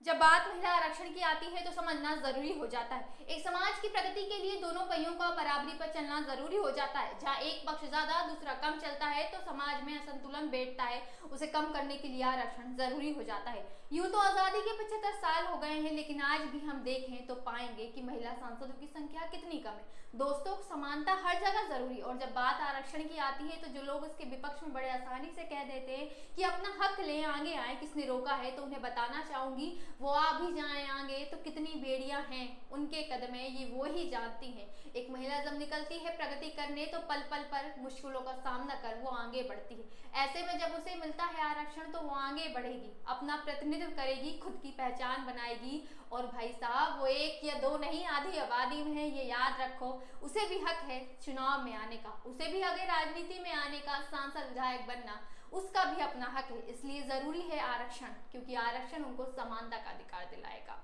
जब बात महिला आरक्षण की आती है तो समझना ज़रूरी हो जाता है। एक समाज प्रगति के लिए दोनों पहियों का बराबरी पर चलना ज़रूरी हो जाता है। जहाँ एक पक्ष ज़्यादा, दूसरा कम चलता है तो समाज में असंतुलन बैठता है। उसे कम करने के लिए आरक्षण ज़रूरी हो जाता है। यूँ तो आज़ादी के पचहत्तर साल हो गए हैं, लेकिन आज भी हम देखें तो पाएँगे कि महिला सांसदों की संख्या कितनी कम है। दोस्तों, समानता हर जगह ज़रूरी, और जब बात आरक्षण की आती है तो जो लोग इसके विपक्ष में बड़े आसानी से कह देते हैं कि अपना हक ले, आगे आए, किसने रोका है तो उन्हें बताना चाहूँगी, वो आ भी जाए आगे। हैं, उनके कदम है ये वो ही जानती हैं। एक महिला जब निकलती है प्रगति करने तो पल पल पर मुश्किलों का सामना कर, वो आगे बढ़ती है। ऐसे में जब उसे मिलता है आरक्षण तो वो आगे बढ़ेगी, अपना प्रतिनिधित्व करेगी, खुद की पहचान बनाएगी। और भाई साहब, वो एक या दो नहीं, आधी आबादी में है, ये याद रखो, उसे भी हक है चुनाव में आने का। उसे भी अगर राजनीति में आने का सांसद विधायक बनना, उसका भी अपना हक है। इसलिए ज़रूरी है आरक्षण, क्योंकि आरक्षण उनको समानता का अधिकार दिलाएगा।